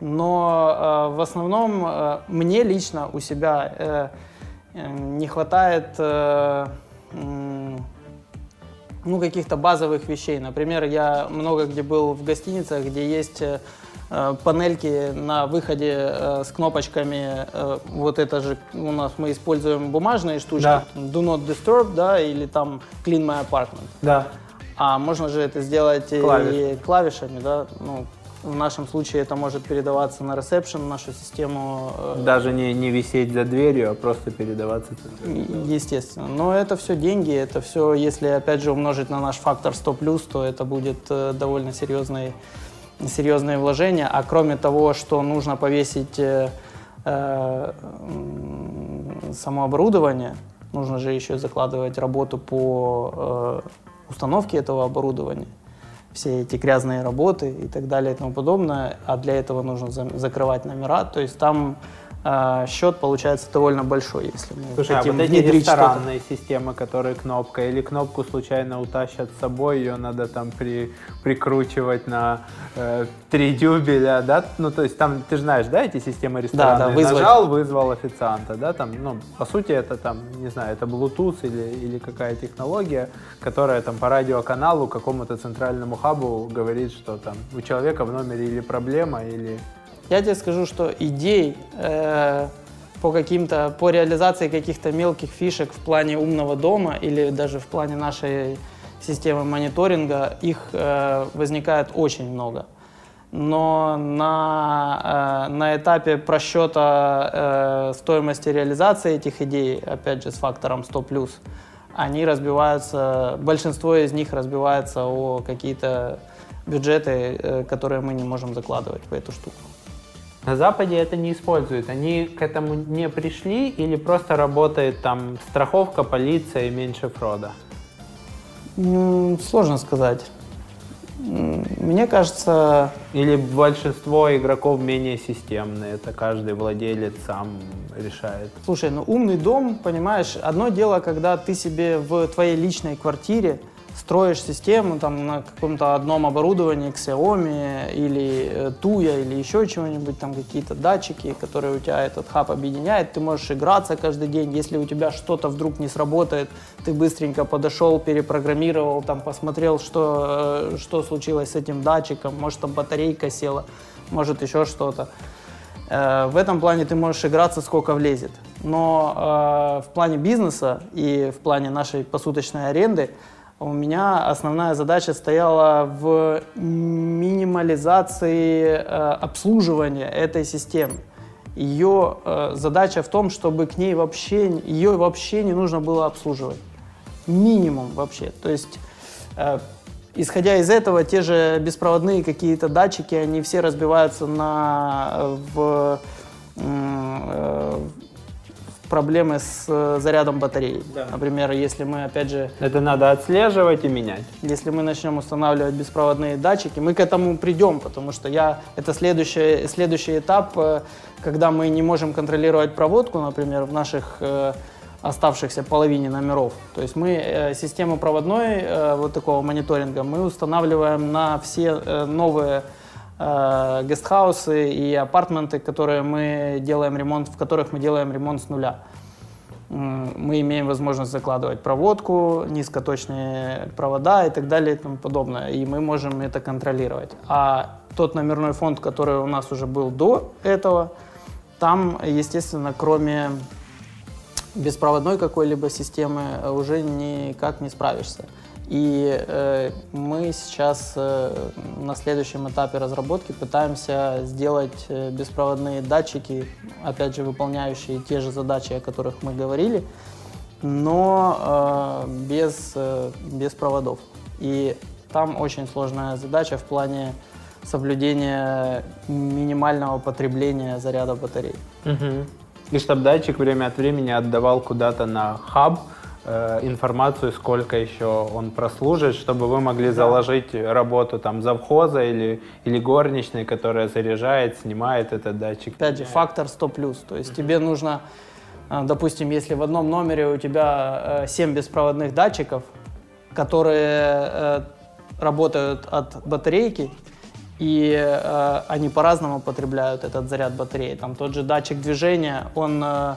Но э, в основном э, мне лично у себя э, э, не хватает э, м, ну, каких-то базовых вещей. Например, я много где был в гостиницах, где есть э, э, панельки на выходе э, с кнопочками. э, вот это же у нас мы используем бумажные штучки. Да. Do not disturb, да, или там clean my apartment. Да. А можно же это сделать и Клавиш. клавишами, да. Ну, в нашем случае это может передаваться на ресепшн, нашу систему. э, Даже не, не висеть за дверью, а просто передаваться. Естественно. Но это все деньги, это все, если опять же умножить на наш фактор 100+, то это будет э, довольно серьезные, серьезные вложения. А кроме того, что нужно повесить э, э, само оборудование, нужно же еще закладывать работу по э, установке этого оборудования все эти грязные работы и так далее и тому подобное, а для этого нужно за- закрывать номера, то есть там э, счет получается довольно большой, если мы Слушай, а хотим вот эти ресторанные системы, которые кнопка, или кнопку случайно утащат с собой, ее надо там при, прикручивать на э, три дюбеля, да? Ну, то есть там, ты же знаешь, да, эти системы ресторанные? вызвать. Нажал, вызвал официанта, да, там, ну, по сути, это там, не знаю, это Bluetooth или, или какая технология, которая там по радиоканалу какому-то центральному хабу говорит, что там у человека в номере или проблема, или... Я тебе скажу, что идей э, по каким-то, по реализации каких-то мелких фишек в плане умного дома или даже в плане нашей системы мониторинга, их э, возникает очень много. Но на, э, на этапе просчета э, стоимости реализации этих идей, опять же, с фактором 100+, они разбиваются, большинство из них разбивается о какие-то бюджеты, э, которые мы не можем закладывать в эту штуку. На Западе это не используют. Они к этому не пришли или просто работает там страховка, полиция и меньше фрода? Сложно сказать. Мне кажется, Или большинство игроков менее системные, это каждый владелец сам решает. Слушай, ну умный дом, понимаешь, одно дело, когда ты себе в твоей личной квартире строишь систему там на каком-то одном оборудовании Xiaomi или э, Tuya или еще чего-нибудь, там какие-то датчики, которые у тебя этот хаб объединяет, ты можешь играться каждый день, если у тебя что-то вдруг не сработает, ты быстренько подошел, перепрограммировал, там посмотрел, что, э, что случилось с этим датчиком, может там батарейка села, может еще что-то. Э, В этом плане ты можешь играться сколько влезет. Но э, в плане бизнеса и в плане нашей посуточной аренды у меня основная задача стояла в минимализации э, обслуживания этой системы. Ее э, задача в том, чтобы к ней вообще, ее вообще не нужно было обслуживать. Минимум вообще. То есть э, Исходя из этого, те же беспроводные какие-то датчики, они все разбиваются на э, в, э, проблемы с э, зарядом батареи. Например, если мы опять же Это надо отслеживать и менять. если мы начнем устанавливать беспроводные датчики, мы к этому придем, потому что я это следующий, следующий этап, э, когда мы не можем контролировать проводку, например, в наших э, оставшихся половине номеров. То есть мы э, систему проводной э, вот такого мониторинга мы устанавливаем на все э, новые э, гестхаусы и апартменты, которые мы делаем ремонт, в которых мы делаем ремонт с нуля. Мы имеем возможность закладывать проводку, низкоточные провода и так далее и тому подобное. И мы можем это контролировать. А тот номерной фонд, который у нас уже был до этого, там, естественно, кроме беспроводной какой-либо системы э, уже никак не справишься. И э, мы сейчас э, на следующем этапе разработки пытаемся сделать э, беспроводные датчики, опять же выполняющие те же задачи, о которых мы говорили, но э, без, э, без проводов. И там очень сложная задача в плане соблюдения минимального потребления заряда батарей. И чтобы датчик время от времени отдавал куда-то на хаб э, информацию, сколько еще он прослужит, чтобы вы могли заложить работу там завхоза или, или горничной, которая заряжает, снимает этот датчик. Опять же, фактор 100 плюс. То есть тебе нужно, э, допустим, если в одном номере у тебя 7 беспроводных датчиков, которые э, работают от батарейки, и э, они по-разному потребляют этот заряд батареи. Там тот же датчик движения, он э,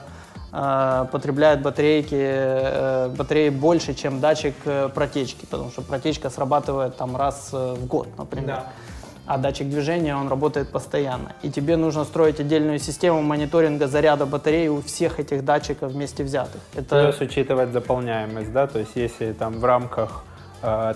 э, потребляет батарейки, э, батареи больше, чем датчик э, протечки, потому что протечка срабатывает там раз э, в год, например. А датчик движения, он работает постоянно. И тебе нужно строить отдельную систему мониторинга заряда батареи у всех этих датчиков вместе взятых. Это Плюс учитывать заполняемость, да, то есть если там в рамках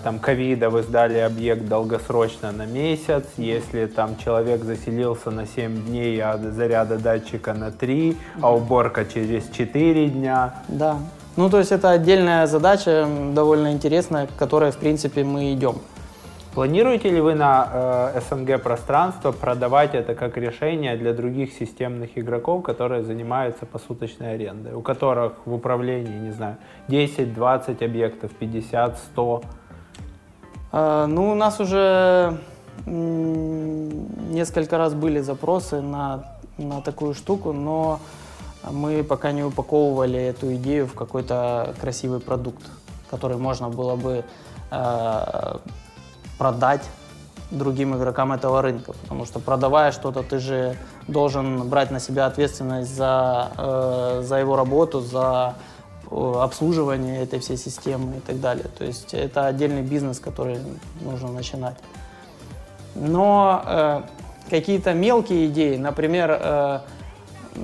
там ковида вы сдали объект долгосрочно на месяц, если там человек заселился на 7 дней, а заряда датчика на 3, а уборка через 4 дня, Да. Ну, то есть это отдельная задача, довольно интересная, к которой, в принципе, мы идем. Планируете ли вы на э, СНГ пространство продавать это как решение для других системных игроков, которые занимаются посуточной арендой, у которых в управлении, не знаю, 10, 20 объектов, 50, 100? А, ну, у нас уже несколько раз были запросы на, на такую штуку, но мы пока не упаковывали эту идею в какой-то красивый продукт, который можно было бы э, продать другим игрокам этого рынка. Потому что продавая что-то, ты же должен брать на себя ответственность за, э, за его работу, за обслуживание этой всей системы и так далее. То есть это отдельный бизнес, который нужно начинать. Но э, какие-то мелкие идеи, например, э,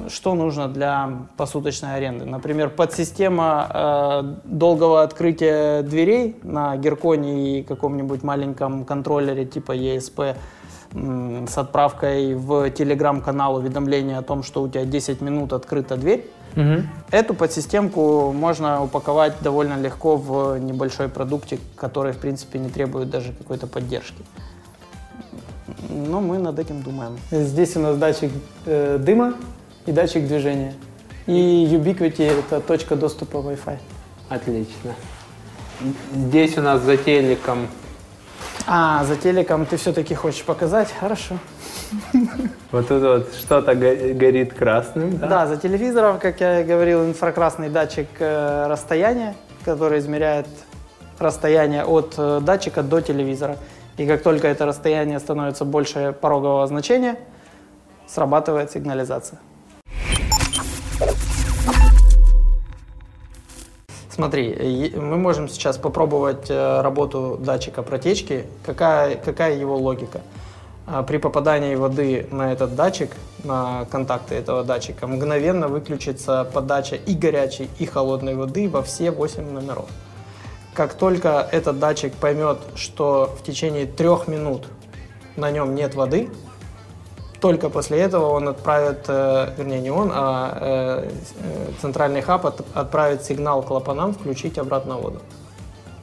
что нужно для посуточной аренды? Например, подсистема э, долгого открытия дверей на Герконе и каком-нибудь маленьком контроллере типа ESP м, с отправкой в телеграм-канал уведомления о том, что у тебя 10 минут открыта дверь. Эту подсистемку можно упаковать довольно легко в небольшой продуктик, который, в принципе, не требует даже какой-то поддержки. Но мы над этим думаем. Здесь у нас датчик э, дыма и датчик движения. И Ubiquiti — это точка доступа Wi-Fi. Отлично. Здесь у нас за телеком А, за телеком ты все-таки хочешь показать? Хорошо. Вот тут вот что-то го- горит красным, да? Да, за телевизором, как я и говорил, инфракрасный датчик э, расстояния, который измеряет расстояние от э, датчика до телевизора. И как только это расстояние становится больше порогового значения, срабатывает сигнализация. Смотри, мы можем сейчас попробовать э, работу датчика протечки. Какая, какая его логика? А, При попадании воды на этот датчик, на контакты этого датчика, мгновенно выключится подача и горячей, и холодной воды во все 8 номеров. Как только этот датчик поймет, что в течение трех минут на нем нет воды, только после этого он отправит, э, вернее не он, а э, э, центральный хаб от- отправит сигнал клапанам включить обратно воду.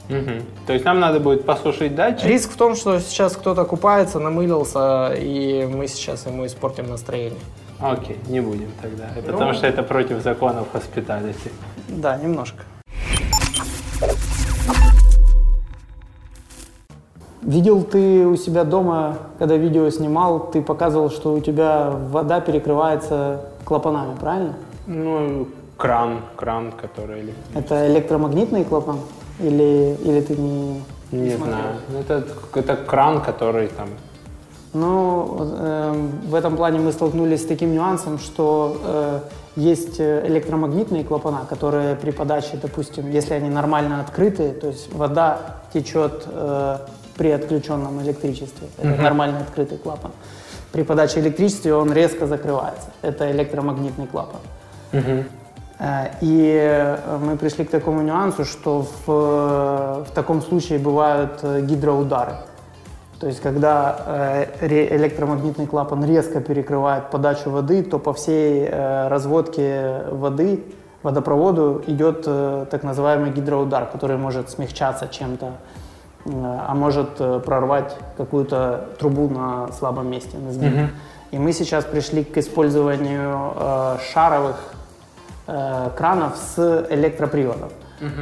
Мгм. То есть нам надо будет посушить датчик. Риск в том, что сейчас кто-то купается, намылился, и мы сейчас ему испортим настроение. Окей, не будем тогда. Ну. Потому что это против законов hospitality. Да, немножко. Видел ты у себя дома, когда видео снимал, ты показывал, что у тебя вода перекрывается клапанами, правильно? Ну, кран, кран, который... или- Это электромагнитный клапан? Или, или ты не... Не смотрел? знаю. Ну, Это, это кран, который там... Ну, эм, в этом плане мы столкнулись с таким нюансом, что э, есть э, электромагнитные клапана, которые при подаче, допустим, если они нормально открыты, то есть вода течет э, при отключенном электричестве, это нормально открытый клапан. При подаче электричества он резко закрывается. Это электромагнитный клапан. Э, И мы пришли к такому нюансу, что в, в таком случае бывают э, гидроудары. То есть, когда э, электромагнитный клапан резко перекрывает подачу воды, то по всей разводке воды, водопроводу идет так называемый гидроудар, который может смягчаться чем-то, а может э, прорвать какую-то трубу на слабом месте, на сгибе. И мы сейчас пришли к использованию э, шаровых э, кранов с электроприводом,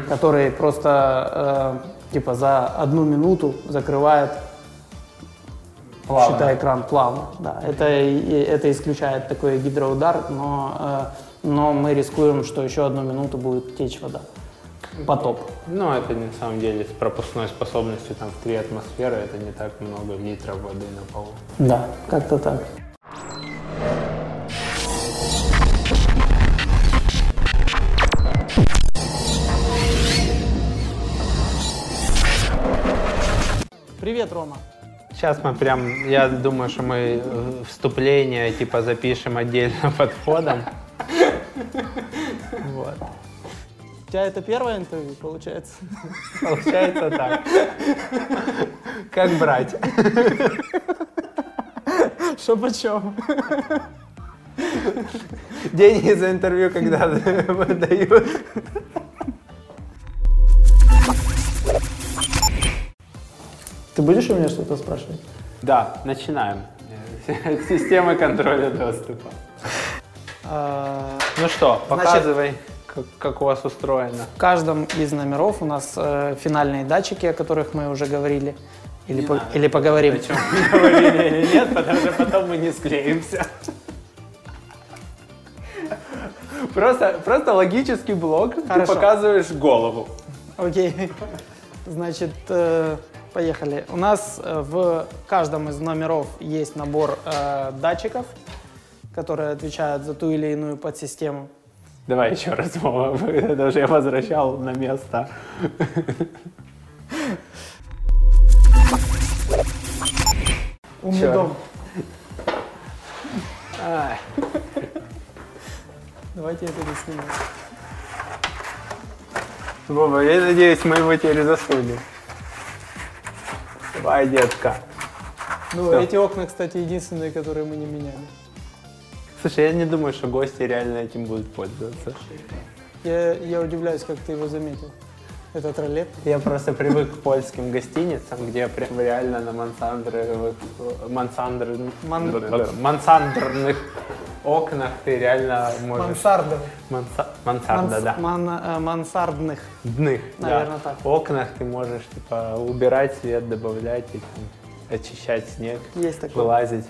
который просто э, типа за одну минуту закрывает Плавно. считай экран плавно. Да, это, это исключает такой гидроудар, но, э, но мы рискуем, что еще одну минуту будет течь вода. Потоп. Ну, это на самом деле с пропускной способностью там в 3 атмосферы, это не так много литров воды на полу. Да, как-то так. Привет, Рома. Сейчас мы прям, я думаю, что мы э, вступление типа запишем отдельно <laughs> под входом. <laughs> Вот. У тебя это первое интервью, получается? Получается так. Как брать? Что почем? Деньги за интервью когда выдают. Ты будешь у меня что-то спрашивать? Да, начинаем. Система контроля доступа. Ну что, Значит- показывай, как, как у вас устроено. В каждом из номеров у нас э, финальные датчики, о которых мы уже говорили. Или, Не по- надо. или поговорим. О чем мы говорили или нет, потому что потом мы не склеимся. Просто, просто логический блок, ты Хорошо. показываешь голову. Окей. Значит, э, поехали. У нас э, в каждом из номеров есть набор э, датчиков, которые отвечают за ту или иную подсистему. Давай <laughs> еще раз, Вова, <laughs> это уже я возвращал на место. <laughs> Умный дом. Ай. Давайте я это сниму. Вова, я надеюсь, мы его теперь засудим. Давай, детка. Ну, Всё. эти окна, кстати, единственные, которые мы не меняли. Слушай, я не думаю, что гости реально этим будут пользоваться. Я, я удивляюсь, как ты его заметил. Этот ролет. Я просто привык к польским гостиницам, где прям реально на мансандровых, мансандр... Ман- мансандрных окнах ты реально можешь... Мансарды. Манса- Мансарда, Манс- да. ман- э, мансардных. Дных, Наверно, да. так. В окнах ты можешь типа убирать свет, добавлять, и, там, очищать снег, Есть такое. вылазить.